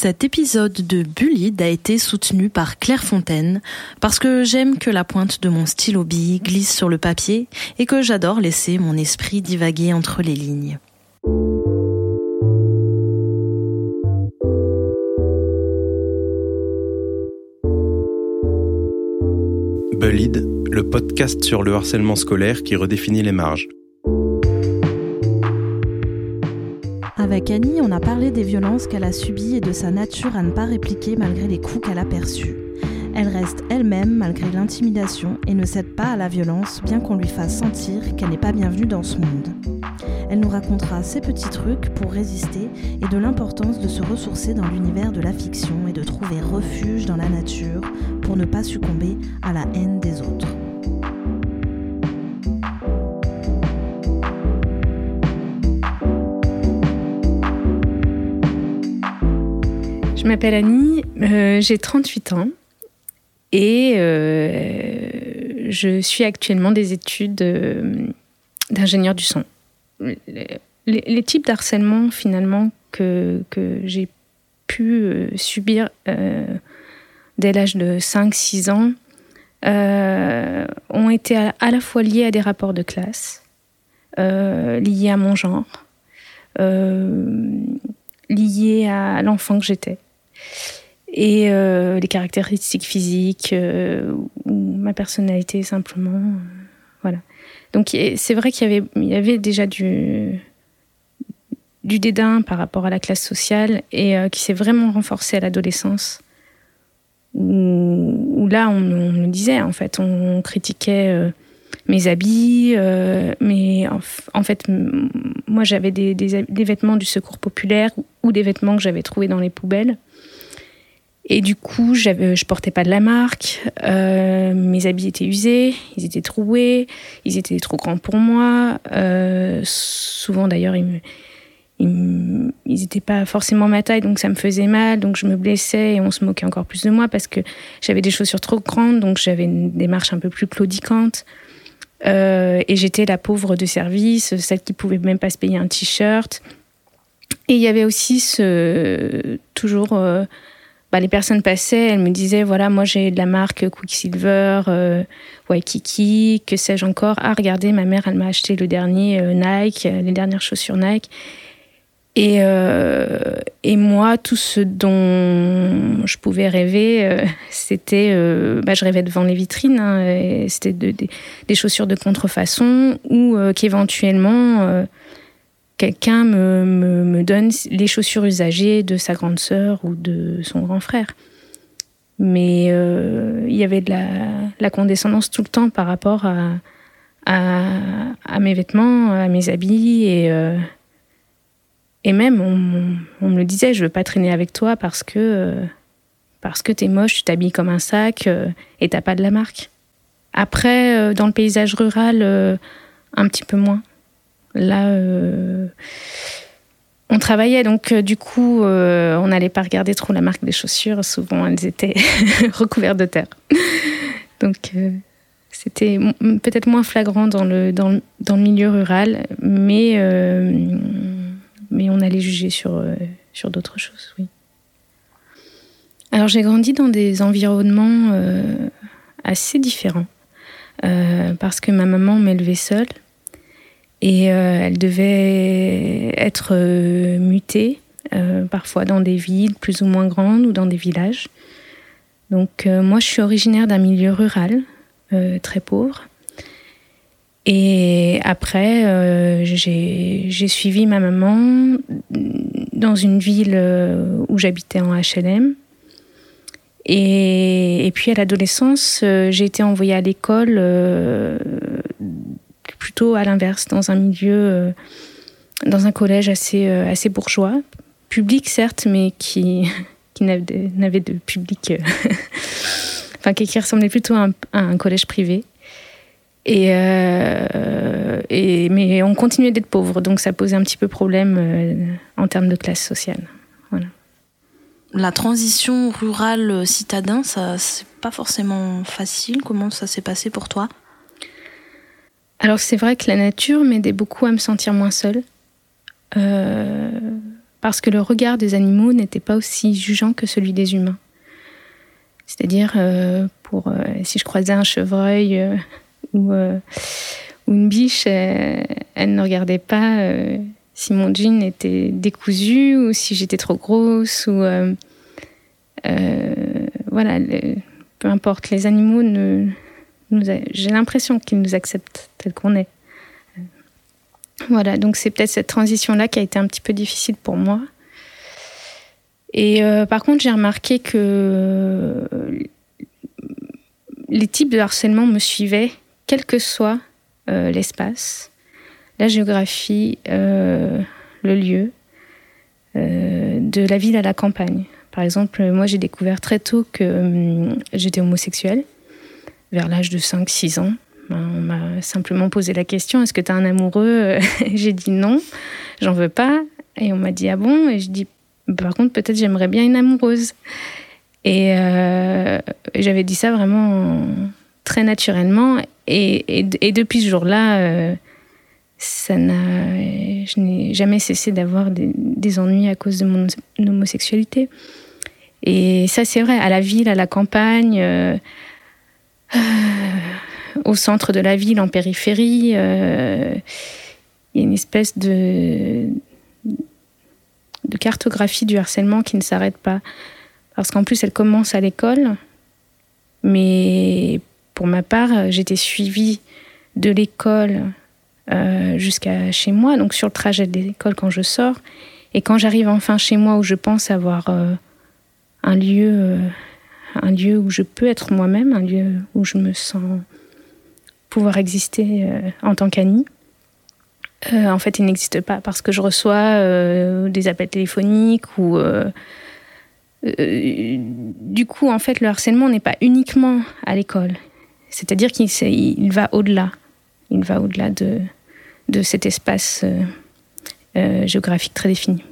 Cet épisode de Bullide a été soutenu par Claire Fontaine parce que j'aime que la pointe de mon stylo bille glisse sur le papier et que j'adore laisser mon esprit divaguer entre les lignes. Bullide, le podcast sur le harcèlement scolaire qui redéfinit les marges. Avec Annie, on a parlé des violences qu'elle a subies et de sa nature à ne pas répliquer malgré les coups qu'elle a perçus. Elle reste elle-même malgré l'intimidation et ne cède pas à la violence bien qu'on lui fasse sentir qu'elle n'est pas bienvenue dans ce monde. Elle nous racontera ses petits trucs pour résister et de l'importance de se ressourcer dans l'univers de la fiction et de trouver refuge dans la nature pour ne pas succomber à la haine des autres. Je m'appelle Annie, euh, j'ai 38 ans et euh, je suis actuellement des études euh, d'ingénieur du son. Les, types d'harcèlement finalement que, que j'ai pu subir dès l'âge de 5-6 ans ont été à, la fois liés à des rapports de classe, liés à mon genre, liés à l'enfant que j'étais et euh, les caractéristiques physiques euh, ou ma personnalité simplement. Euh, voilà. Donc c'est vrai qu'il y avait, il y avait déjà du, du dédain par rapport à la classe sociale et qui s'est vraiment renforcé à l'adolescence. Où, là, on, me disait, en fait, on, critiquait mes habits, mais en, fait, moi j'avais des, des, des, vêtements du secours populaire ou des vêtements que j'avais trouvés dans les poubelles. Et du coup, je portais pas de la marque. Euh, mes habits étaient usés, ils étaient troués, ils étaient trop grands pour moi. Euh, souvent, d'ailleurs, ils n'étaient pas forcément ma taille, donc ça me faisait mal, donc je me blessais et on se moquait encore plus de moi parce que j'avais des chaussures trop grandes, donc j'avais une démarche un peu plus claudiquante. Euh, et j'étais la pauvre de service, celle qui pouvait même pas se payer un t-shirt. Et il y avait aussi ce toujours bah, les personnes passaient, elles me disaient voilà, moi j'ai de la marque Quicksilver, euh, Waikiki, que sais-je encore. Ah, regardez, ma mère, elle m'a acheté le dernier euh, Nike, euh, les dernières chaussures Nike. Et, euh, et moi, tout ce dont je pouvais rêver, c'était. bah, je rêvais devant les vitrines, hein, c'était de, des chaussures de contrefaçon ou qu'éventuellement quelqu'un me, me, donne les chaussures usagées de sa grande sœur ou de son grand frère. Mais euh, il y avait de la, condescendance tout le temps par rapport à, à, mes vêtements, à mes habits. Et, euh, et même, on, on, me le disait, je veux pas traîner avec toi parce que, euh, parce que t'es moche, tu t'habilles comme un sac et t'as pas de la marque. Après, dans le paysage rural, un petit peu moins. Là, euh, on travaillait, donc euh, du coup, euh, on n'allait pas regarder trop la marque des chaussures. Souvent, elles étaient recouvertes de terre. donc, c'était peut-être moins flagrant dans le, dans, le, milieu rural, mais, mais on allait juger sur, sur d'autres choses, oui. Alors, j'ai grandi dans des environnements assez différents, parce que ma maman m'élevait seule. Et euh, elle devait être euh, mutée, euh, parfois dans des villes plus ou moins grandes ou dans des villages. Donc moi, je suis originaire d'un milieu rural, très pauvre. Et après, j'ai suivi ma maman dans une ville où j'habitais en HLM. Et, et, puis à l'adolescence, j'ai été envoyée à l'école plutôt à l'inverse, dans un milieu, euh, dans un collège assez, euh, assez bourgeois, public certes, mais qui, qui n'avait de public, euh, enfin qui, ressemblait plutôt à un, collège privé. Et, et, mais on continuait d'être pauvre, donc ça posait un petit peu problème en termes de classe sociale. Voilà. La transition rurale-citadin, ça c'est pas forcément facile. Comment ça s'est passé pour toi? Alors c'est vrai que la nature m'aidait beaucoup à me sentir moins seule. Euh, parce que le regard des animaux n'était pas aussi jugeant que celui des humains. C'est-à-dire, pour si je croisais un chevreuil ou, une biche, elle ne regardait pas si mon jean était décousu ou si j'étais trop grosse ou euh, euh, voilà peu importe les animaux ne, j'ai l'impression qu'ils nous acceptent tel qu'on est. Voilà donc c'est peut-être cette transition là qui a été un petit peu difficile pour moi. Et euh, par contre j'ai remarqué que les types de harcèlement me suivaient quel que soit l'espace la géographie, euh, le lieu, euh, de la ville à la campagne. Par exemple, moi j'ai découvert très tôt que hum, j'étais homosexuelle, vers l'âge de 5-6 ans. Ben, on m'a simplement posé la question est-ce que tu as un amoureux? J'ai dit non, j'en veux pas. Et on m'a dit ah bon? Et je dis par contre, peut-être j'aimerais bien une amoureuse. Et, euh, j'avais dit ça vraiment très naturellement. Et, depuis ce jour-là, ça n'a, je n'ai jamais cessé d'avoir des, ennuis à cause de mon homosexualité. Et ça, c'est vrai, à la ville, à la campagne, euh, euh, au centre de la ville, en périphérie, euh, il y a une espèce de, cartographie du harcèlement qui ne s'arrête pas. Parce qu'en plus, elle commence à l'école, mais pour ma part, j'étais suivie de l'école euh, jusqu'à chez moi, donc sur le trajet de l'école quand je sors. Et quand j'arrive enfin chez moi où je pense avoir euh, un lieu, un lieu où je peux être moi-même, un lieu où je me sens pouvoir exister en tant qu'Annie, en fait, il n'existe pas parce que je reçois des appels téléphoniques ou du coup, en fait, le harcèlement n'est pas uniquement à l'école. C'est-à-dire qu'il il va au-delà. Il va au-delà de, cet espace euh, euh, géographique très défini.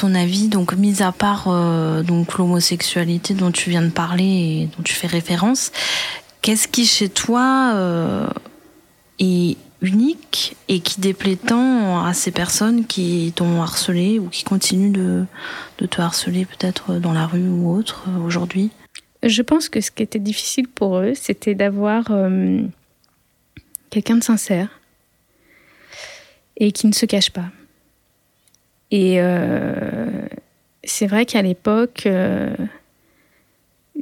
Ton avis, donc mis à part euh, donc l'homosexualité dont tu viens de parler et dont tu fais référence, qu'est-ce qui chez toi est unique et qui déplaît tant à ces personnes qui t'ont harcelé ou qui continuent de, te harceler peut-être dans la rue ou autre euh, aujourd'hui? Je pense que ce qui était difficile pour eux, c'était d'avoir euh, quelqu'un de sincère et qui ne se cache pas. Et euh, c'est vrai qu'à l'époque,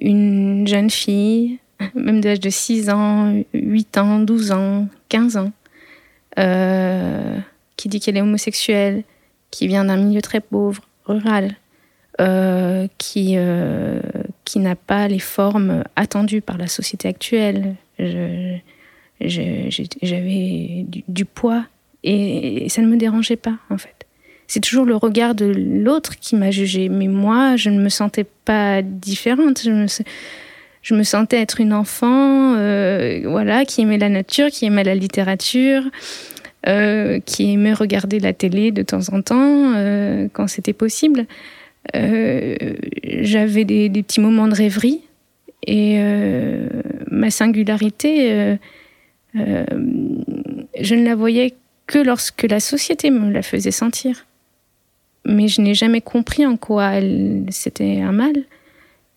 une jeune fille, même de l'âge de 6 ans, 8 ans, 12 ans, 15 ans, euh, qui dit qu'elle est homosexuelle, qui vient d'un milieu très pauvre, rural, euh, qui, euh, qui n'a pas les formes attendues par la société actuelle. J'avais du, poids et, ça ne me dérangeait pas, en fait. C'est toujours le regard de l'autre qui m'a jugée, mais moi, je ne me sentais pas différente. Je me, sentais être une enfant, euh, voilà, qui aimait la nature, qui aimait la littérature, euh, qui aimait regarder la télé de temps en temps euh, quand c'était possible. J'avais des, petits moments de rêverie et ma singularité, je ne la voyais que lorsque la société me la faisait sentir. Mais je n'ai jamais compris en quoi c'était un mal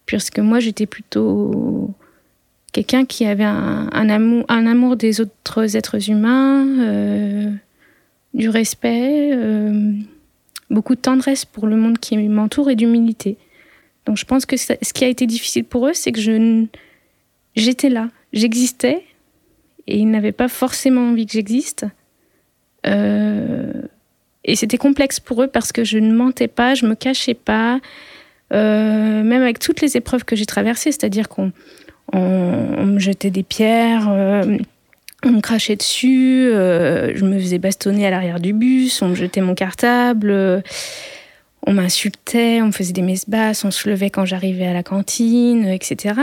puisque moi j'étais plutôt quelqu'un qui avait un, amour, un amour des autres êtres humains, euh, du respect, euh, beaucoup de tendresse pour le monde qui m'entoure et d'humilité. Donc je pense que ce qui a été difficile pour eux, c'est que je j'étais là, j'existais, et ils n'avaient pas forcément envie que j'existe. Euh, et c'était complexe pour eux parce que je ne mentais pas, je me cachais pas. Euh, même avec toutes les épreuves que j'ai traversées, c'est-à-dire qu'on me jetait des pierres, euh, on me crachait dessus, euh, je me faisais bastonner à l'arrière du bus, on me jetait mon cartable, on m'insultait, on me faisait des messes basses, on se levait quand j'arrivais à la cantine, etc.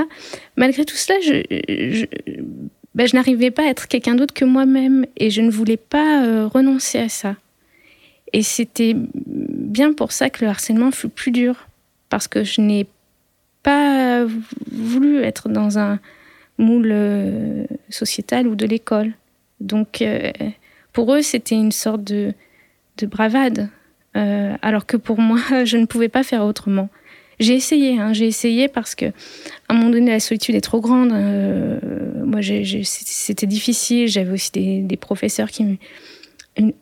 Malgré tout cela, ben, je n'arrivais pas à être quelqu'un d'autre que moi-même et je ne voulais pas renoncer à ça. Et c'était bien pour ça que le harcèlement fut plus dur parce que je n'ai pas voulu être dans un moule sociétal ou de l'école. Donc, pour eux, c'était une sorte de, de bravade, alors que pour moi, je ne pouvais pas faire autrement. J'ai essayé, hein, j'ai essayé parce que à un moment donné la solitude est trop grande. Euh, moi, c'était difficile. J'avais aussi des, professeurs qui me,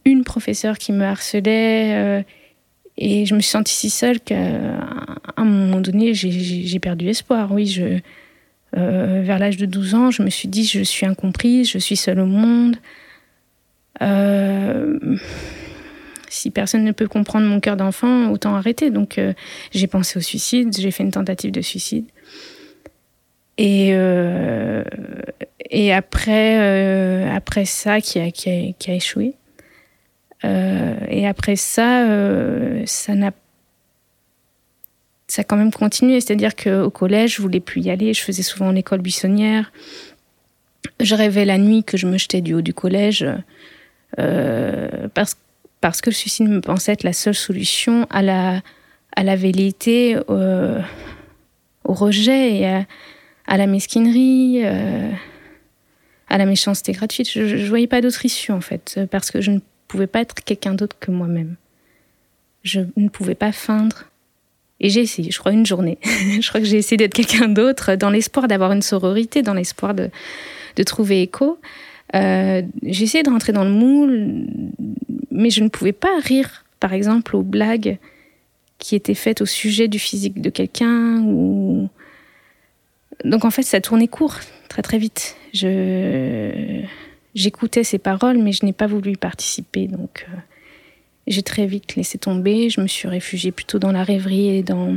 une, professeure qui me harcelait euh, et je me suis sentie si seule qu'à un moment donné j'ai perdu espoir. Oui, je euh, vers l'âge de 12 ans, je me suis dit je suis incomprise, je suis seule au monde. Euh, si personne ne peut comprendre mon cœur d'enfant, autant arrêter. Donc j'ai pensé au suicide, j'ai fait une tentative de suicide. Et, et après, après ça, qui a, qui a, qui a échoué. Et après ça, ça n'a ça a quand même continué. C'est-à-dire qu'au collège, je voulais plus y aller. Je faisais souvent l'école buissonnière. Je rêvais la nuit que je me jetais du haut du collège. parce que parce que le suicide me pensait être la seule solution à la, à la velléité, euh, au rejet et à, la mesquinerie, euh, à la méchanceté gratuite. Je ne voyais pas d'autre issue en fait, parce que je ne pouvais pas être quelqu'un d'autre que moi-même. Je ne pouvais pas feindre. Et j'ai essayé, je crois, une journée. je crois que j'ai essayé d'être quelqu'un d'autre dans l'espoir d'avoir une sororité, dans l'espoir de, de trouver écho. Euh, j'ai essayé de rentrer dans le moule, mais je ne pouvais pas rire, par exemple, aux blagues qui étaient faites au sujet du physique de quelqu'un. Donc en fait, ça tournait court très très vite. Je... J'écoutais ces paroles, mais je n'ai pas voulu y participer. Donc euh, j'ai très vite laissé tomber. Je me suis réfugiée plutôt dans la rêverie et dans,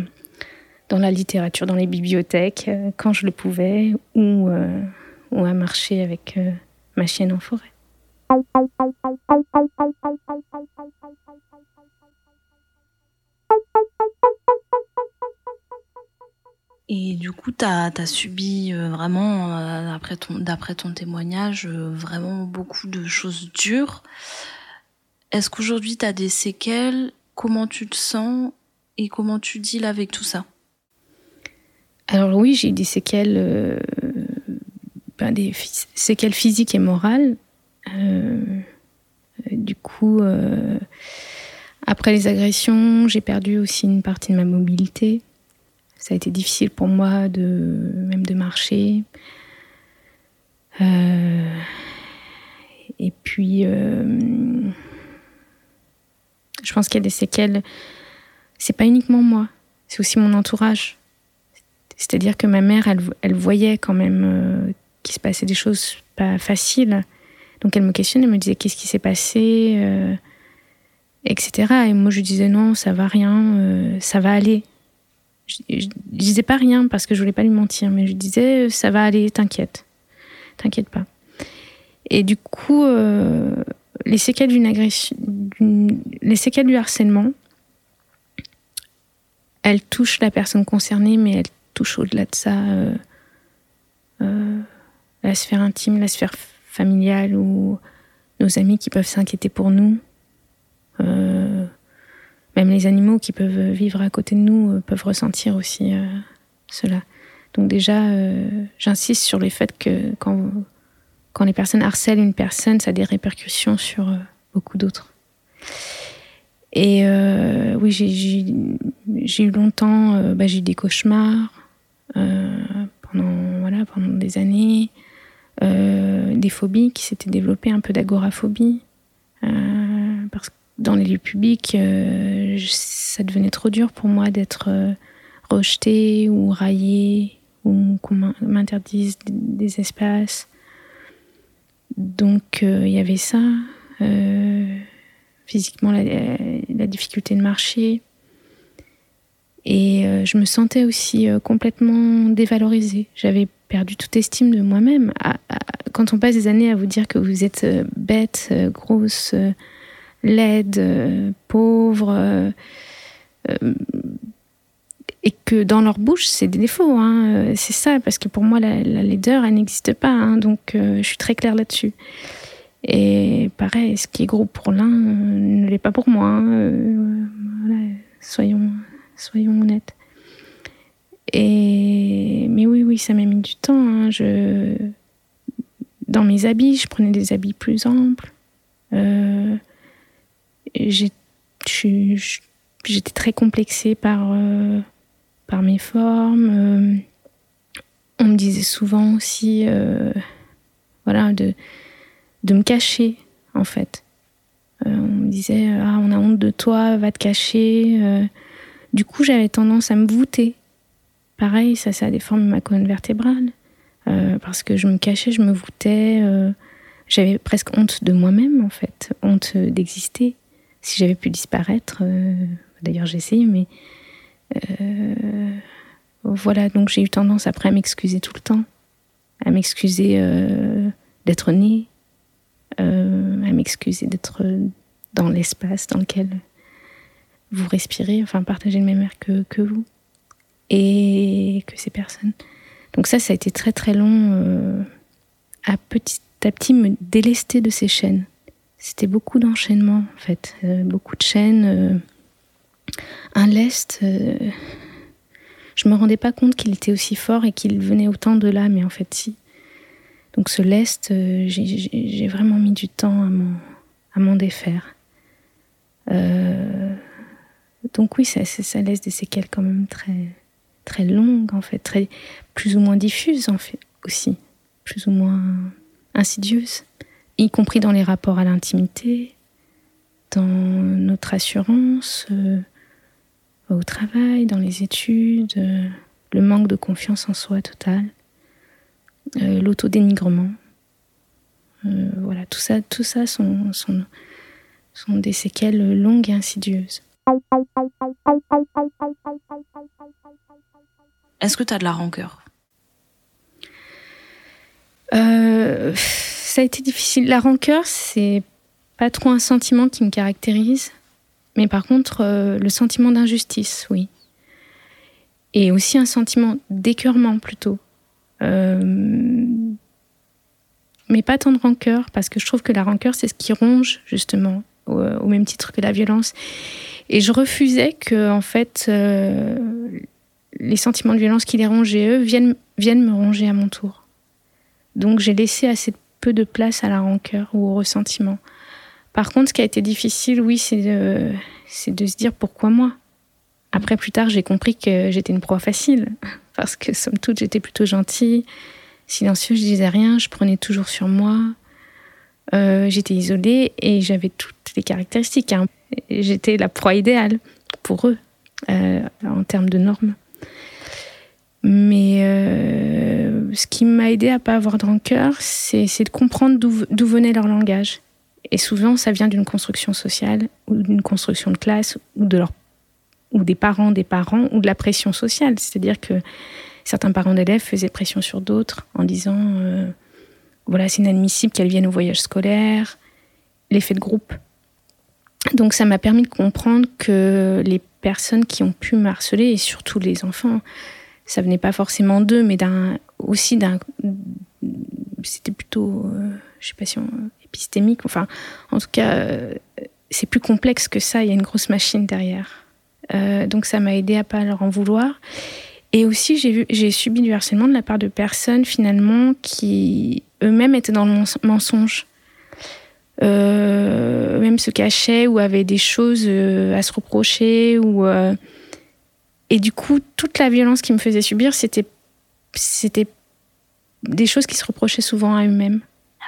dans la littérature, dans les bibliothèques, euh, quand je le pouvais, ou, euh, ou à marcher avec ma chienne en forêt. Et du coup, tu as, subi euh, vraiment, euh, d'après ton, témoignage, euh, vraiment beaucoup de choses dures. Est-ce qu'aujourd'hui, tu as des séquelles? Comment tu te sens? Et comment tu deals avec tout ça? Alors oui, j'ai des séquelles, ben, des séquelles physiques et morales. du coup, après les agressions, j'ai perdu aussi une partie de ma mobilité. Ça a été difficile pour moi de même de marcher. Euh, et puis, euh, je pense qu'il y a des séquelles. C'est pas uniquement moi, c'est aussi mon entourage. C'est-à-dire que ma mère, elle, elle voyait quand même euh, qu'il se passait des choses pas faciles. Donc elle me questionnait, elle me disait qu'est-ce qui s'est passé, etc. Et moi je disais non, ça va rien, ça va aller je, disais pas rien parce que je voulais pas lui mentir, mais je disais euh, ça va aller, t'inquiète, t'inquiète pas. Et du coup, euh, les séquelles d'une agression, les séquelles du harcèlement, elles touchent la personne concernée, mais elles touchent au-delà de ça euh, la sphère intime, la sphère familiale ou nos amis qui peuvent s'inquiéter pour nous. Même les animaux qui peuvent vivre à côté de nous euh, peuvent ressentir aussi euh, cela. Donc déjà, euh, j'insiste sur le fait que quand, les personnes harcèlent une personne, ça a des répercussions sur beaucoup d'autres. Et oui, j'ai eu longtemps, bah, j'ai eu des cauchemars pendant, voilà, pendant des années, des phobies qui s'étaient développées, un peu d'agoraphobie, parce que dans les lieux publics, euh, ça devenait trop dur pour moi d'être euh, rejetée ou raillée ou qu'on m'interdise des espaces. Donc euh, il y avait ça. physiquement, la, difficulté de marcher. Et je me sentais aussi complètement dévalorisée. J'avais perdu toute estime de moi-même. Quand on passe des années à vous dire que vous êtes bête, grosse, laide, euh, pauvre, euh, euh, et que dans leur bouche, c'est des défauts. Hein. C'est ça, parce que pour moi, la, laideur, elle n'existe pas. Hein. donc, je suis très claire là-dessus. Et pareil, ce qui est gros pour l'un ne l'est pas pour moi. Hein. soyons, soyons honnêtes. Et mais oui, oui, ça m'a mis du temps. Je dans mes habits, je prenais des habits plus amples. Euh, j'étais très complexée par, euh, par mes formes. Euh, on me disait souvent aussi voilà, de, de me cacher, en fait. on me disait Ah, on a honte de toi, va te cacher. du coup, j'avais tendance à me voûter. Pareil, ça, ça a déformé ma colonne vertébrale. parce que je me cachais, je me voûtais j'avais presque honte de moi-même, en fait, honte d'exister. Si j'avais pu disparaître, euh, d'ailleurs j'ai essayé, mais euh, voilà, donc j'ai eu tendance après à m'excuser tout le temps, à m'excuser euh, d'être née, à m'excuser d'être dans l'espace dans lequel vous respirez, enfin partager le même air que, que vous et que ces personnes. Donc ça, ça a été très très long à petit à petit me délester de ces chaînes. C'était beaucoup d'enchaînements en fait, euh, beaucoup de chaînes. Euh, un lest, euh, je me rendais pas compte qu'il était aussi fort et qu'il venait autant de là, mais en fait si. Donc ce lest, j'ai vraiment mis du temps à m'en défaire. donc oui, ça, laisse des séquelles quand même très très longues en fait, très plus ou moins diffuses en fait aussi, plus ou moins insidieuse, y compris dans les rapports à l'intimité, dans notre assurance, euh, au travail, dans les études, euh, le manque de confiance en soi total, euh, l'autodénigrement. voilà, tout ça, tout ça sont, sont, sont des séquelles longues et insidieuses. Est-ce que tu as de la rancœur? Euh, ça a été difficile. La rancœur, c'est pas trop un sentiment qui me caractérise, mais par contre, euh, le sentiment d'injustice, oui. Et aussi un sentiment d'écœurement plutôt. Euh, mais pas tant de rancœur, parce que je trouve que la rancœur, c'est ce qui ronge, justement, au, même titre que la violence. Et je refusais que, en fait, les sentiments de violence qui les rongeaient, eux, viennent, viennent me ronger à mon tour. Donc j'ai laissé assez peu de place à la rancœur ou au ressentiment. Par contre, ce qui a été difficile, oui, c'est de, se dire pourquoi moi. Après, plus tard, j'ai compris que j'étais une proie facile, parce que somme toute, j'étais plutôt gentille, silencieuse, je disais rien, je prenais toujours sur moi. Euh, j'étais isolée et j'avais toutes les caractéristiques. Hein. J'étais la proie idéale pour eux, euh, en termes de normes. Mais euh, ce qui m'a aidé à pas avoir de rancœur, c'est de comprendre d'où venait leur langage. Et souvent, ça vient d'une construction sociale ou d'une construction de classe ou des parents des parents ou de la pression sociale. C'est-à-dire que certains parents d'élèves faisaient pression sur d'autres en disant euh, voilà, c'est inadmissible qu'elles viennent au voyage scolaire, l'effet de groupe. Donc ça m'a permis de comprendre que les personnes qui ont pu me harceler, et surtout les enfants, ça venait pas forcément d'eux, mais d'un aussi d'un c'était plutôt euh, je sais pas si on, épistémique. Enfin en tout cas euh, c'est plus complexe que ça. Il y a une grosse machine derrière. Euh, donc ça m'a aidé à pas leur en vouloir. Et aussi j'ai subi du harcèlement de la part de personnes finalement qui eux-mêmes étaient dans le mensonge. Même se cachaient ou avaient des choses à se reprocher ou et du coup, toute la violence qu'ils me faisaient subir, c'était, c'était des choses qui se reprochaient souvent à eux-mêmes.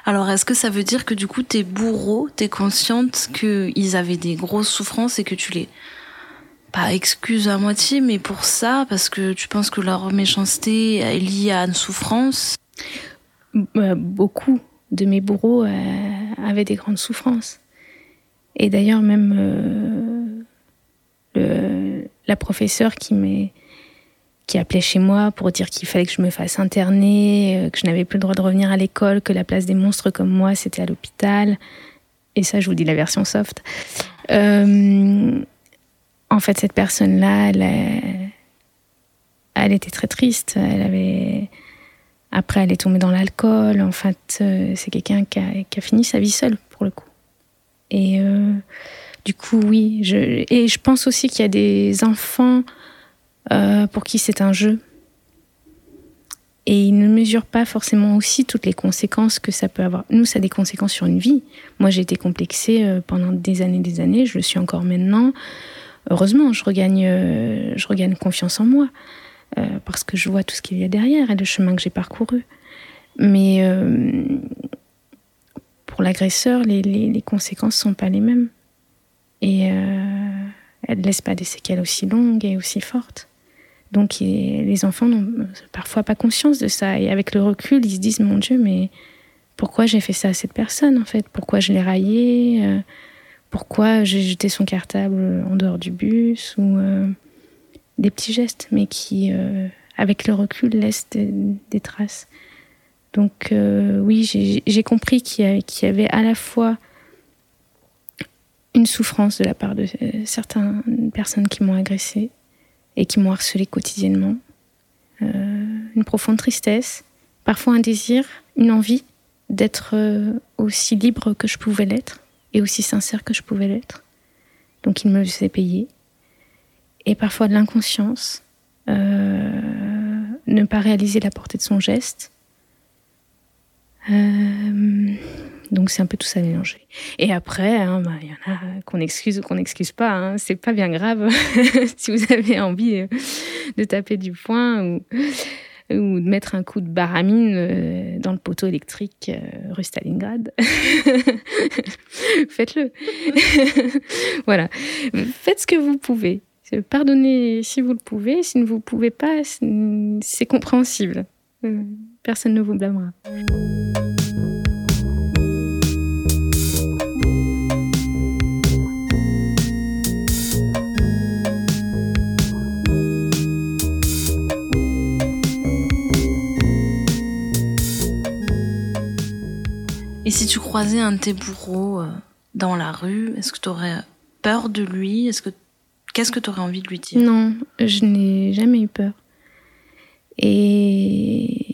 Alors, est-ce que ça veut dire que du coup, tes bourreaux, t'es consciente qu'ils avaient des grosses souffrances et que tu les, pas excuses à moitié, mais pour ça, parce que tu penses que leur méchanceté est liée à une souffrance? Euh, Beaucoup de mes bourreaux euh, avaient des grandes souffrances. Et d'ailleurs, même euh, le, la professeure qui m'est qui appelait chez moi pour dire qu'il fallait que je me fasse interner, euh, que je n'avais plus le droit de revenir à l'école, que la place des monstres comme moi, c'était à l'hôpital. Et ça, je vous dis la version soft. Euh, en fait, cette personne-là, elle, elle, était très triste. Elle avait... Après, elle est tombée dans l'alcool. En fait, euh, c'est quelqu'un qui a, qui a, fini sa vie seule, pour le coup. Et du coup, oui. Je, et je pense aussi qu'il y a des enfants euh, pour qui c'est un jeu. Et ils ne mesurent pas forcément aussi toutes les conséquences que ça peut avoir. Nous, ça a des conséquences sur une vie. Moi, j'ai été complexée euh, pendant des années, des années. Je le suis encore maintenant. Heureusement, je regagne, euh, je regagne confiance en moi parce que je vois tout ce qu'il y a derrière et le chemin que j'ai parcouru. Mais pour l'agresseur, les, conséquences ne sont pas les mêmes. Et elles ne laissent pas des séquelles aussi longues et aussi fortes. Donc les enfants n'ont parfois pas conscience de ça. Et avec le recul, ils se disent, mon Dieu, mais pourquoi j'ai fait ça à cette personne en fait? Pourquoi je l'ai raillé euh, Pourquoi j'ai jeté son cartable en dehors du bus Ou euh, des petits gestes, mais qui, euh, avec le recul, laissent des, traces. Donc oui, j'ai compris qu'il y, avait à la fois une souffrance de la part de certaines personnes qui m'ont agressée et qui m'ont harcelé quotidiennement. Euh, une profonde tristesse, parfois un désir, une envie d'être euh, aussi libre que je pouvais l'être et aussi sincère que je pouvais l'être. Donc il me faisait payer. Et parfois de l'inconscience, euh, ne pas réaliser la portée de son geste. Donc c'est un peu tout ça mélangé. Et après, hein, bah, il y en a qu'on excuse ou qu'on n'excuse pas. Hein. C'est pas bien grave si vous avez envie euh, de taper du poing ou, de mettre un coup de baramine euh, dans le poteau électrique euh, rue Stalingrad. Faites-le. voilà. Faites ce que vous pouvez. Pardonnez si vous le pouvez. Si vous ne pouvez pas, c'est compréhensible. Personne ne vous blâmera. Et si tu croisais un de tes bourreaux euh, dans la rue, est-ce que tu aurais peur de lui? Est-ce que qu'est-ce que tu aurais envie de lui dire? Non, je n'ai jamais eu peur. Et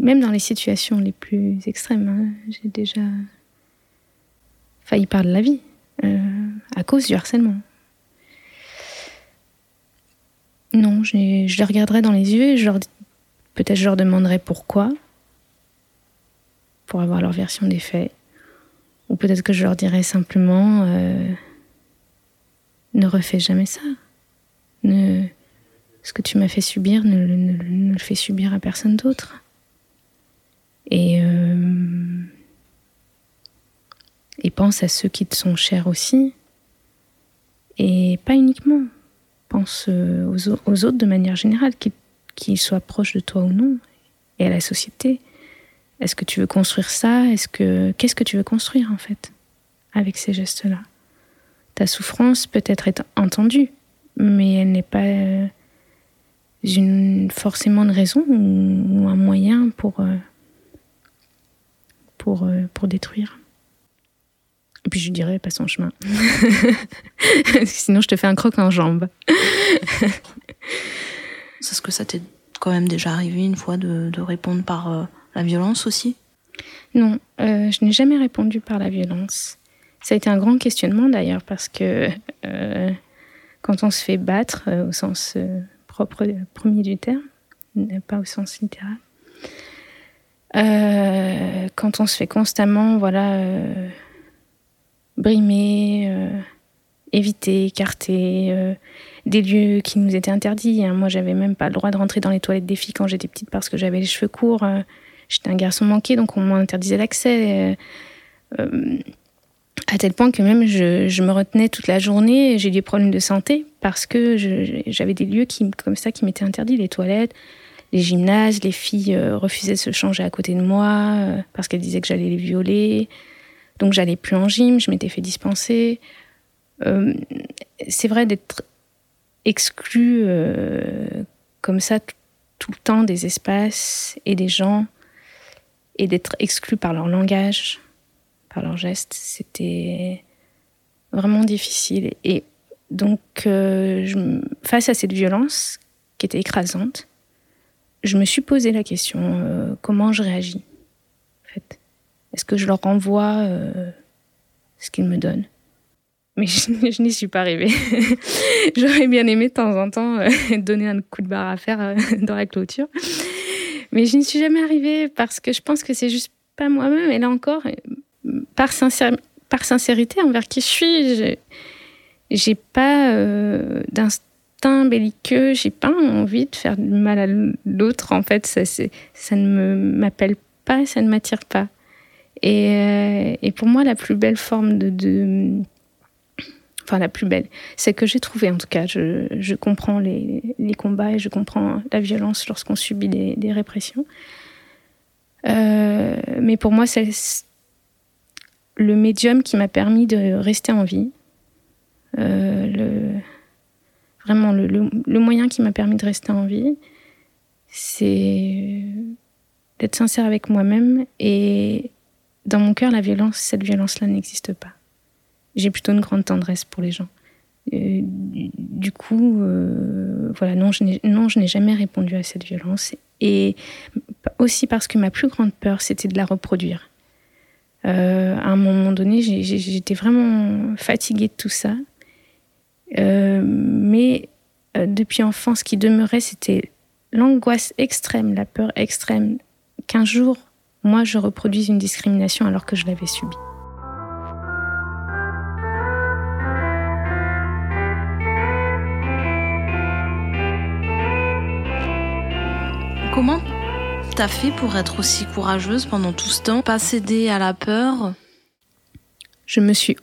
même dans les situations les plus extrêmes, hein, j'ai déjà failli perdre la vie euh, à cause du harcèlement. Non, je les regarderais dans les yeux et je peut-être je leur demanderais pourquoi pour avoir leur version des faits. Ou peut-être que je leur dirais simplement euh, ne refais jamais ça. Ne, ce que tu m'as fait subir, ne, le fais subir à personne d'autre. Et, euh, et pense à ceux qui te sont chers aussi. Et pas uniquement. Pense euh, aux, aux autres de manière générale, qu'ils soient proches de toi ou non, et à la société. Est-ce que tu veux construire ça? Est-ce que qu'est-ce que tu veux construire en fait avec ces gestes-là? Ta souffrance peut être entendue, mais elle n'est pas euh, une, forcément une raison ou, un moyen pour euh, pour euh, pour détruire. Et puis je dirais pas son chemin. Sinon je te fais un croc en jambe. Est-ce que ça t'est quand même déjà arrivé une fois de, de répondre par la violence aussi Non, euh, je n'ai jamais répondu par la violence. Ça a été un grand questionnement d'ailleurs parce que euh, quand on se fait battre euh, au sens propre premier du terme, pas au sens littéral, quand on se fait constamment voilà brimer, éviter, écarter des lieux qui nous étaient interdits. Hein. Moi, j'avais même pas le droit de rentrer dans les toilettes des filles quand j'étais petite parce que j'avais les cheveux courts. J'étais un garçon manqué, donc on m'interdisait l'accès. Euh, euh, à tel point que même je, me retenais toute la journée, j'ai des problèmes de santé parce que j'avais des lieux qui, comme ça qui m'étaient interdits, les toilettes, les gymnases, les filles euh, refusaient de se changer à côté de moi parce qu'elles disaient que j'allais les violer. Donc j'allais plus en gym, je m'étais fait dispenser. c'est vrai d'être exclu comme ça tout le temps des espaces et des gens et d'être exclu par leur langage, par leurs gestes, c'était vraiment difficile. Et donc, euh, je, face à cette violence qui était écrasante, je me suis posé la question euh, comment je réagis en fait Est-ce que je leur renvoie euh, ce qu'ils me donnent? Mais je, n'y suis pas arrivée. J'aurais bien aimé de temps en temps donner un coup de barre à faire dans la clôture. Mais je n'y suis jamais arrivée parce que je pense que c'est juste pas moi-même. Et là encore, par, sincérité envers qui je suis, j'ai pas euh, d'instinct belliqueux, j'ai pas envie de faire du mal à l'autre. En fait, ça, ne m'appelle pas, ça ne m'attire pas. Et, euh, et, pour moi, la plus belle forme de enfin la plus belle, c'est que j'ai trouvé en tout cas. Je, comprends les, combats et je comprends la violence lorsqu'on subit des, répressions. Euh, mais pour moi, c'est le médium qui m'a permis de rester en vie. Euh, vraiment, le, le, moyen qui m'a permis de rester en vie, c'est d'être sincère avec moi-même. Et dans mon cœur, la violence, cette violence-là n'existe pas. J'ai plutôt une grande tendresse pour les gens. Du coup, euh, voilà, non, je n'ai jamais répondu à cette violence. Et aussi parce que ma plus grande peur, c'était de la reproduire. Euh, à un moment donné, j'étais vraiment fatiguée de tout ça. Euh, mais depuis enfant, ce qui demeurait, c'était l'angoisse extrême, la peur extrême qu'un jour, moi, je reproduise une discrimination alors que je l'avais subie. Comment t'as fait pour être aussi courageuse pendant tout ce temps, pas céder à la peur? Je me suis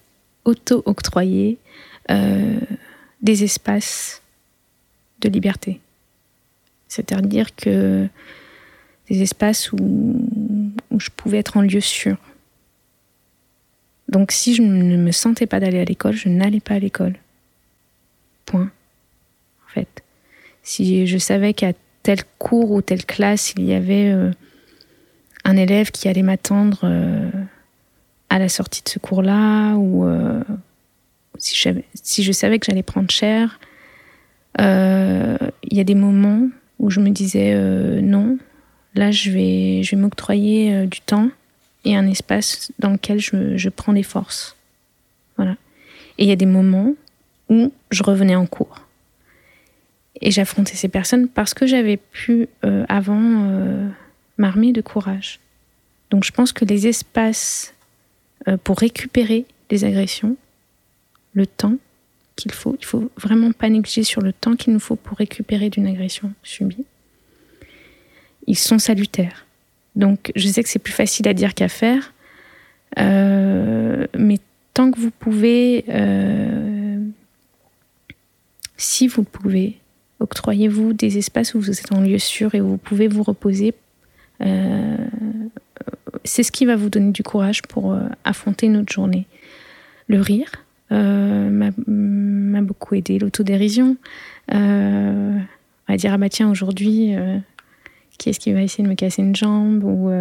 auto-octroyé euh, des espaces de liberté. C'est-à-dire que des espaces où, où, je pouvais être en lieu sûr. Donc si je ne me sentais pas d'aller à l'école, je n'allais pas à l'école. Point. En fait. Si je savais qu'à tel cours ou telle classe, il y avait euh, un élève qui allait m'attendre euh, à la sortie de ce cours-là, ou euh, si, je, savais que j'allais prendre cher, il y a des moments où je me disais non, là je vais, je vais m'octroyer du temps et un espace dans lequel je, je prends des forces. Voilà. Et il y a des moments où je revenais en cours. Et j'affrontais ces personnes parce que j'avais pu euh, avant euh, m'armer de courage. Donc je pense que les espaces euh, pour récupérer les agressions, le temps qu'il faut, il faut vraiment pas négliger sur le temps qu'il nous faut pour récupérer d'une agression subie, ils sont salutaires. Donc je sais que c'est plus facile à dire qu'à faire, mais tant que vous pouvez, si vous pouvez, Octroyez-vous des espaces où vous êtes en lieu sûr et où vous pouvez vous reposer. Euh, c'est ce qui va vous donner du courage pour euh, affronter notre journée. Le rire euh, m'a beaucoup aidé, l'autodérision. Euh, à dire, ah bah tiens, aujourd'hui, qui est-ce qui va essayer de me casser une jambe ou,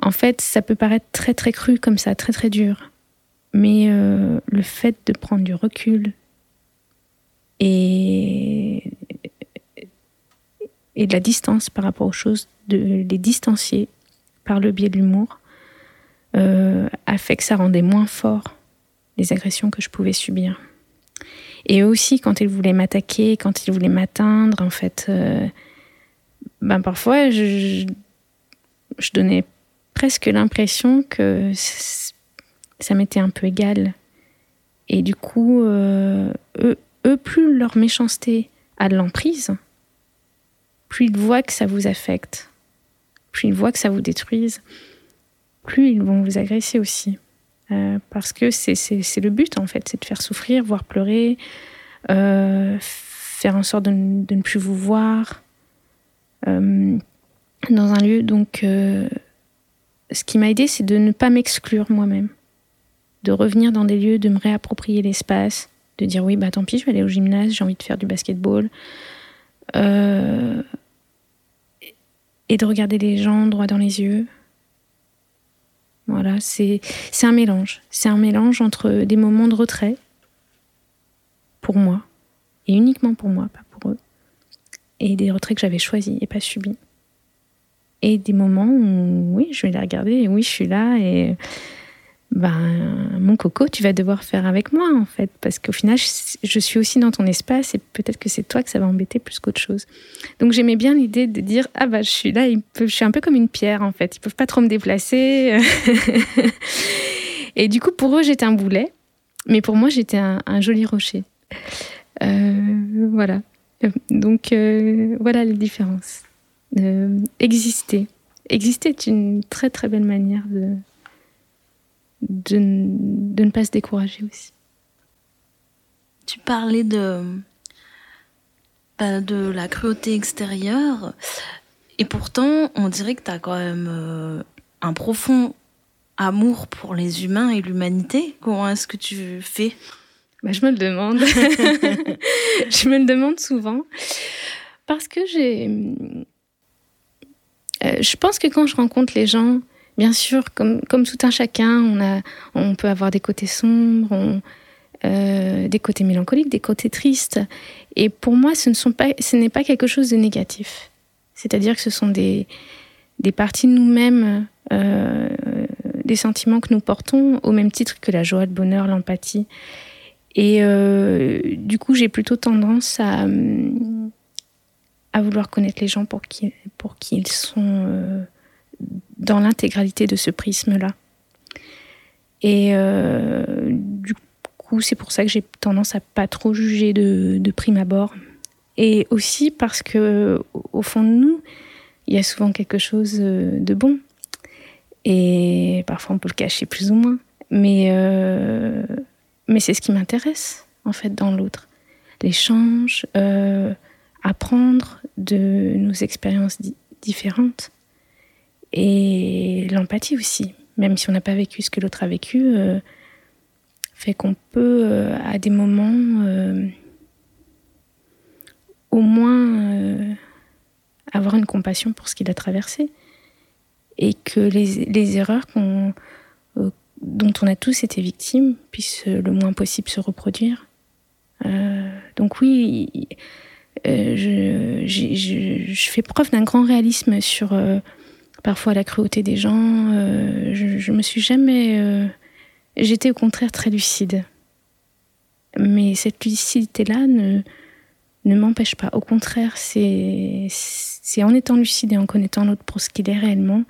En fait, ça peut paraître très très cru comme ça, très très dur. Mais le fait de prendre du recul, et, et de la distance par rapport aux choses, de les distancier par le biais de l'humour, euh, a fait que ça rendait moins fort les agressions que je pouvais subir. Et aussi, quand ils voulaient m'attaquer, quand ils voulaient m'atteindre, en fait, euh, ben parfois, je, je donnais presque l'impression que ça m'était un peu égal. Et du coup, euh, eux, plus leur méchanceté a de l'emprise, plus ils voient que ça vous affecte, plus ils voient que ça vous détruise, plus ils vont vous agresser aussi. Euh, parce que c'est le but, en fait, c'est de faire souffrir, voire pleurer, euh, faire en sorte de, ne plus vous voir euh, dans un lieu. Donc, ce qui m'a aidé, c'est de ne pas m'exclure moi-même, de revenir dans des lieux, de me réapproprier l'espace, de dire oui, bah tant pis, je vais aller au gymnase, j'ai envie de faire du basketball. Euh, et de regarder les gens droit dans les yeux. Voilà, c'est un mélange. C'est un mélange entre des moments de retrait, pour moi, et uniquement pour moi, pas pour eux, et des retraits que j'avais choisis et pas subis. Et des moments où, oui, je vais les regarder, et oui, je suis là, ben, mon coco, tu vas devoir faire avec moi, en fait, parce qu'au final, je, suis aussi dans ton espace et peut-être que c'est toi que ça va embêter plus qu'autre chose. Donc, j'aimais bien l'idée de dire, ah bah, je suis là, je suis un peu comme une pierre, en fait, ils peuvent pas trop me déplacer. et du coup, pour eux, j'étais un boulet, mais pour moi, j'étais un, joli rocher. Euh, voilà. Donc, euh, voilà les différences. Euh, exister. Exister est une très très belle manière de, de, ne pas se décourager aussi. Tu parlais de, bah, de la cruauté extérieure, et pourtant, on dirait que tu as quand même euh, un profond amour pour les humains et l'humanité. Comment est-ce que tu fais? Bah, Je me le demande. je me le demande souvent. Parce que j'ai. Euh, je pense que quand je rencontre les gens, bien sûr, comme, tout un chacun, on, a, peut avoir des côtés sombres, euh, des côtés mélancoliques, des côtés tristes. Et pour moi, ce, n'est pas quelque chose de négatif. C'est-à-dire que ce sont des, parties de nous-mêmes, euh, des sentiments que nous portons, au même titre que la joie, le bonheur, l'empathie. Et euh, du coup, j'ai plutôt tendance à, à vouloir connaître les gens pour qui, pour qui ils sont dans l'intégralité de ce prisme-là. Et euh, du coup, c'est pour ça que j'ai tendance à pas trop juger de, prime abord. Et aussi parce que, au fond de nous, il y a souvent quelque chose euh, de bon. Et parfois, on peut le cacher plus ou moins. Mais, euh, mais c'est ce qui m'intéresse, en fait, dans l'autre. L'échange, apprendre de nos expériences différentes. Et l'empathie aussi, même si on n'a pas vécu ce que l'autre a vécu, euh, fait qu'on peut, euh, à des moments, euh, au moins avoir une compassion pour ce qu'il a traversé. Et que les, les erreurs dont on a tous été victimes puissent le moins possible se reproduire. donc oui, je, fais preuve d'un grand réalisme sur parfois la cruauté des gens. Euh, je, me suis jamais. Euh, j'étais au contraire très lucide. Mais cette lucidité-là ne, ne m'empêche pas. Au contraire, c'est, c'est en étant lucide et en connaissant l'autre pour ce qu'il est réellement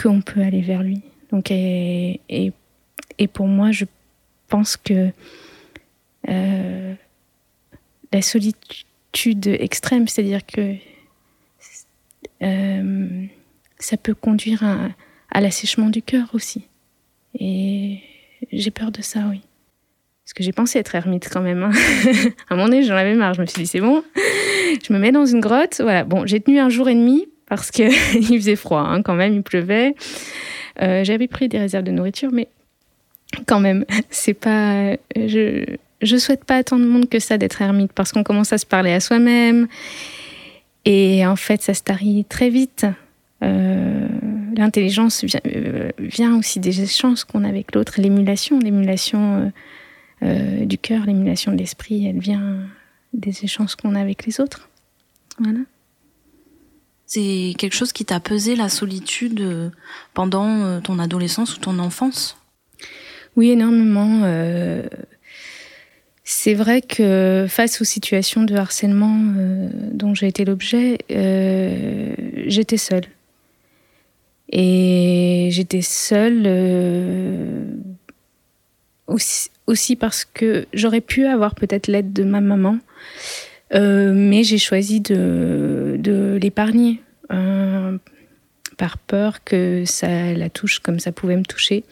qu'on peut aller vers lui. Donc, et, et, pour moi, je pense que euh, la solitude extrême, c'est-à-dire que euh, ça peut conduire à, l'assèchement du cœur aussi. Et j'ai peur de ça, oui. Parce que j'ai pensé être ermite quand même. Hein. à un moment donné, j'en avais marre. Je me suis dit, c'est bon, je me mets dans une grotte. Voilà. Bon, j'ai tenu un jour et demi parce qu'il faisait froid hein, quand même, il pleuvait. Euh, j'avais pris des réserves de nourriture, mais quand même, c'est pas. Je, je souhaite pas à tant de monde que ça d'être ermite parce qu'on commence à se parler à soi-même et en fait, ça se tarit très vite. Euh, l'intelligence euh, vient, aussi des échanges qu'on a avec l'autre, l'émulation, l'émulation euh, du cœur, l'émulation de l'esprit, elle vient des échanges qu'on a avec les autres. Voilà. C'est quelque chose qui t'a pesé la solitude pendant ton adolescence ou ton enfance? Oui, énormément. C'est vrai que face aux situations de harcèlement euh, dont j'ai été l'objet, euh, j'étais seule. Et j'étais seule euh, aussi, parce que j'aurais pu avoir peut-être l'aide de ma maman, mais j'ai choisi de, de l'épargner par peur que ça la touche comme ça pouvait me toucher.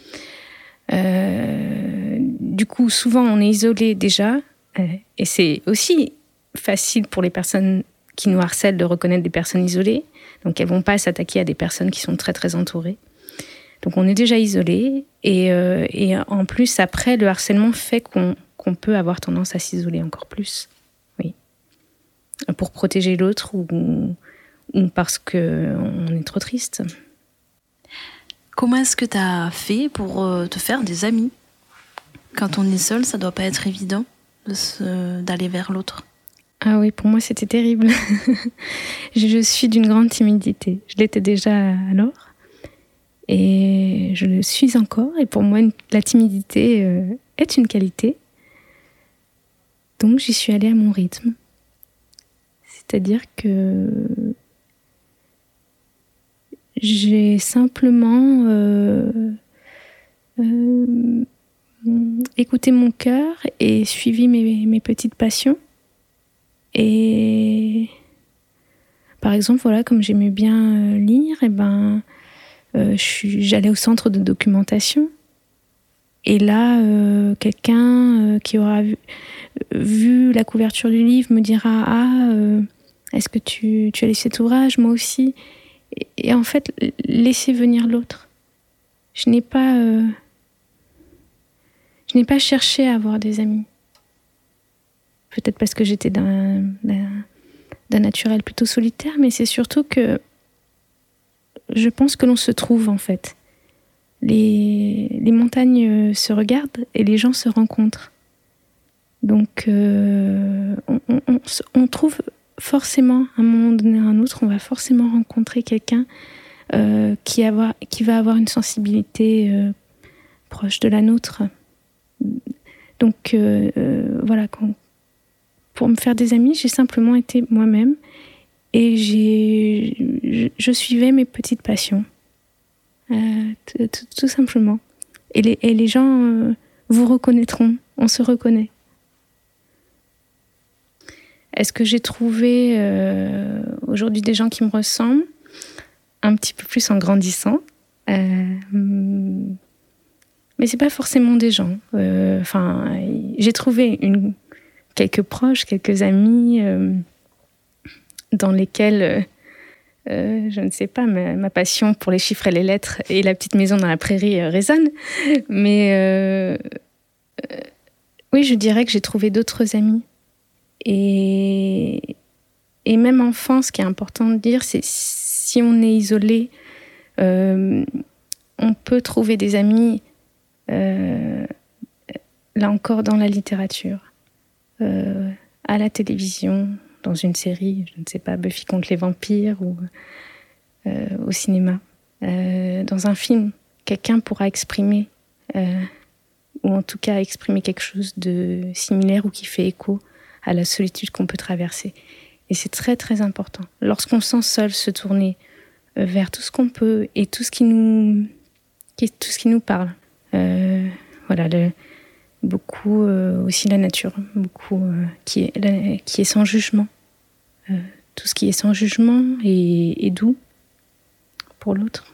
Euh, du coup, souvent, on est isolé déjà. Euh, et c'est aussi facile pour les personnes qui nous harcèlent de reconnaître des personnes isolées. Donc, elles vont pas s'attaquer à des personnes qui sont très, très entourées. Donc, on est déjà isolé. Et, euh, en plus, après, le harcèlement fait qu'on peut avoir tendance à s'isoler encore plus. Oui. Pour protéger l'autre ou parce qu'on est trop triste. Comment est-ce que tu as fait pour euh, te faire des amis? Quand on est seul, ça doit pas être évident d'aller vers l'autre. Ah oui, pour moi c'était terrible. je suis d'une grande timidité. Je l'étais déjà alors. Et je le suis encore. Et pour moi, la timidité euh, est une qualité. Donc j'y suis allée à mon rythme. C'est-à-dire que j'ai simplement euh, euh, écouté mon cœur et suivi mes, petites passions. Et par exemple, voilà, comme j'aimais bien lire, et eh ben, euh, j'allais au centre de documentation. Et là, euh, quelqu'un euh, qui aura vu, la couverture du livre me dira Ah, est-ce que tu, tu, as lu cet ouvrage Moi aussi? Et, en fait, laisser venir l'autre. Je n'ai pas. je n'ai pas cherché à avoir des amis. Peut-être parce que j'étais d'un naturel plutôt solitaire, mais c'est surtout que je pense que l'on se trouve en fait. Les, montagnes se regardent et les gens se rencontrent. Donc euh, on, trouve forcément, à un moment donné ou à un autre, on va forcément rencontrer quelqu'un euh, qui, va avoir une sensibilité euh, proche de la nôtre. Donc voilà, pour me faire des amis, j'ai simplement été moi-même et j'ai, je, suivais mes petites passions, euh, tout, simplement. Et les, gens euh, vous reconnaîtront, on se reconnaît. Est-ce que j'ai trouvé euh, aujourd'hui des gens qui me ressemblent un petit peu plus en grandissant mais c'est pas forcément des gens. Enfin, j'ai trouvé quelques proches, quelques amis dans lesquels, euh, euh, je ne sais pas, ma, passion pour les chiffres et les lettres et la petite maison dans la prairie euh, résonne. Mais oui, je dirais que j'ai trouvé d'autres amis. Et, même enfant, ce qui est important de dire, c'est si on est isolé, on peut trouver des amis, là encore, dans la littérature, à la télévision, dans une série, je ne sais pas, Buffy contre les vampires ou euh, au cinéma. Euh, dans un film, quelqu'un pourra exprimer, euh, ou en tout cas exprimer quelque chose de similaire ou qui fait écho à la solitude qu'on peut traverser. Et c'est très très important. Lorsqu'on sent seul se tourner vers tout ce qu'on peut et tout ce qui nous, tout ce qui nous parle. voilà, le, beaucoup euh, aussi la nature, beaucoup euh, qui, est, qui est sans jugement. Euh, tout ce qui est sans jugement et, doux pour l'autre.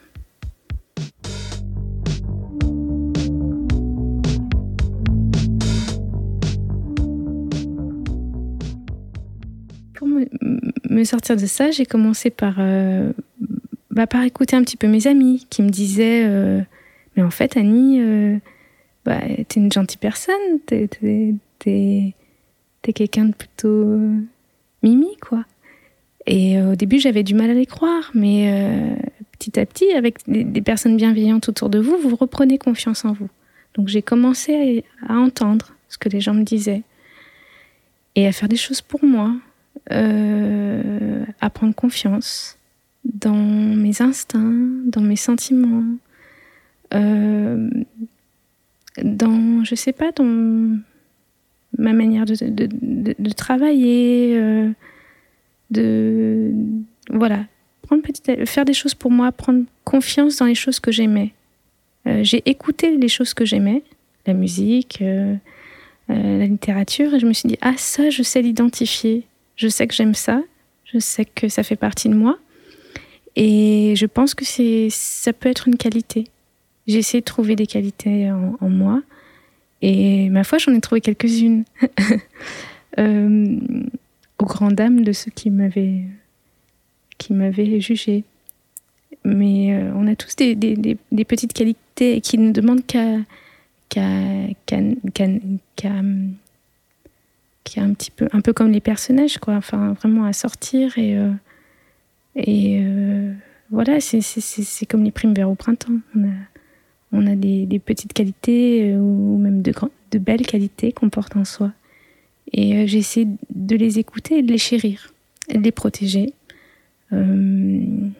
Me, sortir de ça, j'ai commencé par, bah, par écouter un petit peu mes amis qui me disaient Mais en fait, Annie, bah, t'es une gentille personne, t'es, quelqu'un de plutôt mimi, quoi. Et euh, au début, j'avais du mal à les croire, mais euh, petit à petit, avec des, personnes bienveillantes autour de vous, vous reprenez confiance en vous. Donc j'ai commencé à, entendre ce que les gens me disaient et à faire des choses pour moi, euh, à prendre confiance dans mes instincts, dans mes sentiments dans, je sais pas, dans ma manière de, de, de, travailler, euh, de voilà, prendre petit, faire des choses pour moi, prendre confiance dans les choses que j'aimais. Euh, j'ai écouté les choses que j'aimais, la musique, euh, la littérature, et je me suis dit ah ça, je sais l'identifier, je sais que j'aime ça, je sais que ça fait partie de moi, et je pense que ça peut être une qualité. J'ai essayé de trouver des qualités en, moi. Et ma foi, j'en ai trouvé quelques-unes. euh, aux grandes dames de ceux qui m'avaient jugé. Mais euh, on a tous des, des, des, petites qualités qui ne demandent qu'à qu'à qu'à un petit peu un peu comme les personnages quoi enfin vraiment à sortir et euh, et euh, voilà c'est comme les primes vers au printemps on a on a des, petites qualités euh, ou même de, de belles qualités qu'on porte en soi. Et j'essaie de les écouter et de les chérir, de les protéger, me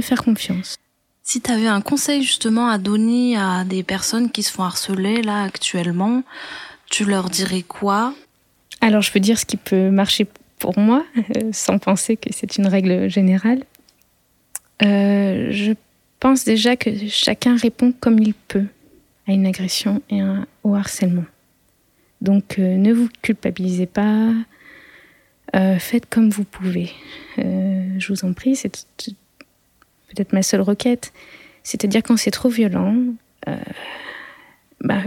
faire confiance. Si tu avais un conseil justement à donner à des personnes qui se font harceler là actuellement, tu leur dirais quoi? Alors je peux dire ce qui peut marcher pour moi, euh, sans penser que c'est une règle générale. Euh, je pense déjà que chacun répond comme il peut à une agression et au harcèlement. Donc euh, ne vous culpabilisez pas, faites comme vous pouvez. je vous en prie, c'est peut-être ma seule requête. C'est-à-dire quand c'est trop violent, bah,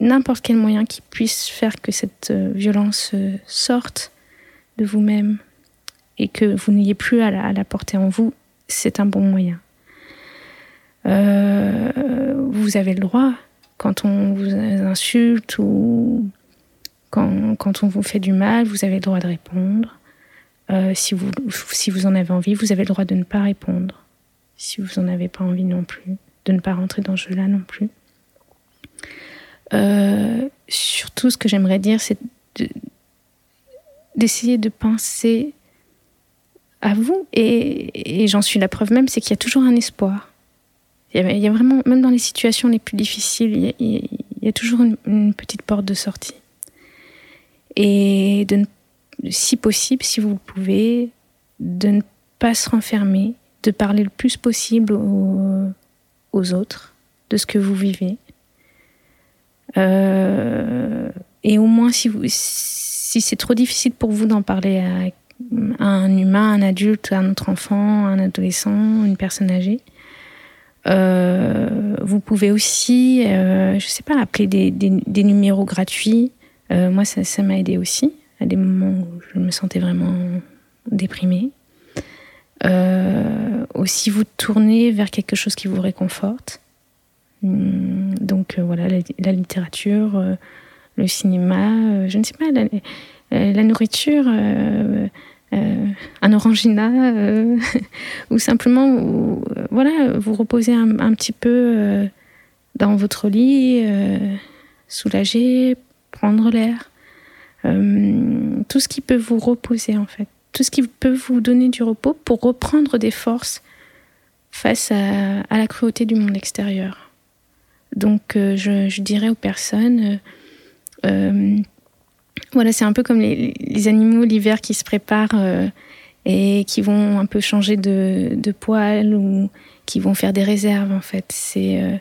n'importe quel moyen qui puisse faire que cette euh, violence euh, sorte de vous-même et que vous n'ayez plus à la, porter en vous, c'est un bon moyen. Euh, vous avez le droit, quand on vous insulte ou quand, on vous fait du mal, vous avez le droit de répondre. si, vous, si vous en avez envie, vous avez le droit de ne pas répondre. Si vous n'en avez pas envie non plus, de ne pas rentrer dans ce jeu-là non plus. Euh, surtout, ce que j'aimerais dire, c'est d'essayer de, penser à vous. Et, j'en suis la preuve même, c'est qu'il y a toujours un espoir. Il y, a, vraiment, même dans les situations les plus difficiles, il y a, toujours une, petite porte de sortie. Et de, si possible, si vous le pouvez, de ne pas se renfermer, de parler le plus possible aux autres de ce que vous vivez euh, et au moins, si, si c'est trop difficile pour vous d'en parler à, un humain, un adulte, un autre enfant, un adolescent, une personne âgée, euh, vous pouvez aussi, euh, je sais pas, appeler des, des, numéros gratuits. moi, ça, ça m'a aidé aussi à des moments où je me sentais vraiment déprimée. aussi vous tourner vers quelque chose qui vous réconforte. Hum, donc euh, voilà, la, littérature, euh, le cinéma, euh, je ne sais pas, la, nourriture, un orangina, ou simplement voilà, vous reposer un, petit peu dans votre lit, soulager, prendre l'air. tout ce qui peut vous reposer en fait, tout ce qui peut vous donner du repos pour reprendre des forces face à la cruauté du monde extérieur. Donc euh, je, dirais aux personnes, euh, euh, voilà, c'est un peu comme les, animaux l'hiver qui se préparent et qui vont un peu changer de, de poil ou qui vont faire des réserves en fait. C'est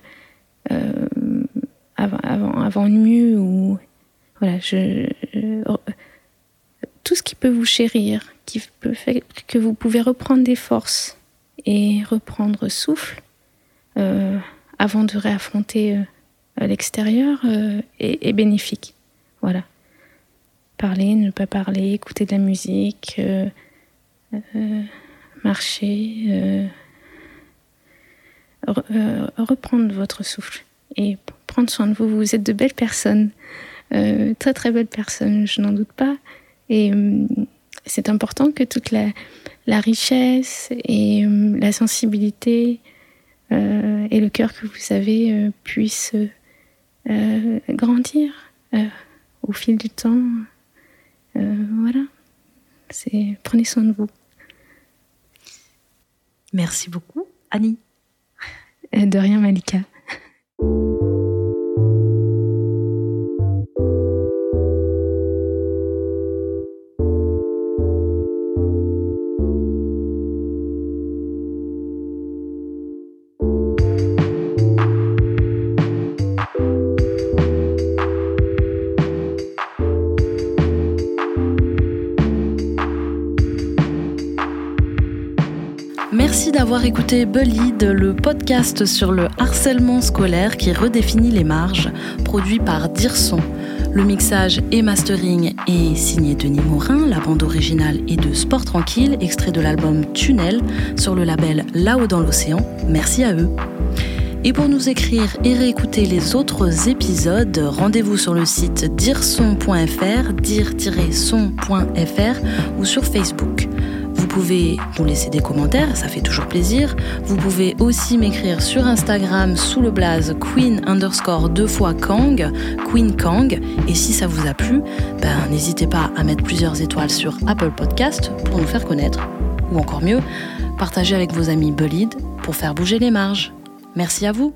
avant, avant, ou voilà, je, tout ce qui peut vous chérir, qui peut faire que vous pouvez reprendre des forces et reprendre souffle avant de réaffronter euh, l'extérieur euh, est, bénéfique. Voilà. Parler, ne pas parler, écouter de la musique, euh, marcher, reprendre votre souffle et prendre soin de vous. Vous êtes de belles personnes, très très belles personnes, je n'en doute pas. Et c'est important que toute la, richesse et la sensibilité et le cœur que vous avez euh, puisse euh, grandir au fil du temps. voilà. C'est prenez soin de vous. Merci beaucoup, Annie. De rien, Malika. D'avoir écouté Bullied, le podcast sur le harcèlement scolaire qui redéfinit les marges, produit par Dirson. Le mixage et mastering est signé Denis Morin, la bande originale est de Sport Tranquille, extrait de l'album Tunnel sur le label Là-haut dans l'océan. Merci à eux. Et pour nous écrire et réécouter les autres épisodes, rendez-vous sur le site dirson.fr, dire-son.fr ou sur Facebook. Vous pouvez nous laisser des commentaires, ça fait toujours plaisir. Vous pouvez aussi m'écrire sur Instagram sous le blaze queen underscore deux fois Kang, Queen Kang. Et si ça vous a plu, ben, n'hésitez pas à mettre plusieurs étoiles sur Apple Podcast pour nous faire connaître. Ou encore mieux, partagez avec vos amis Bullied pour faire bouger les marges. Merci à vous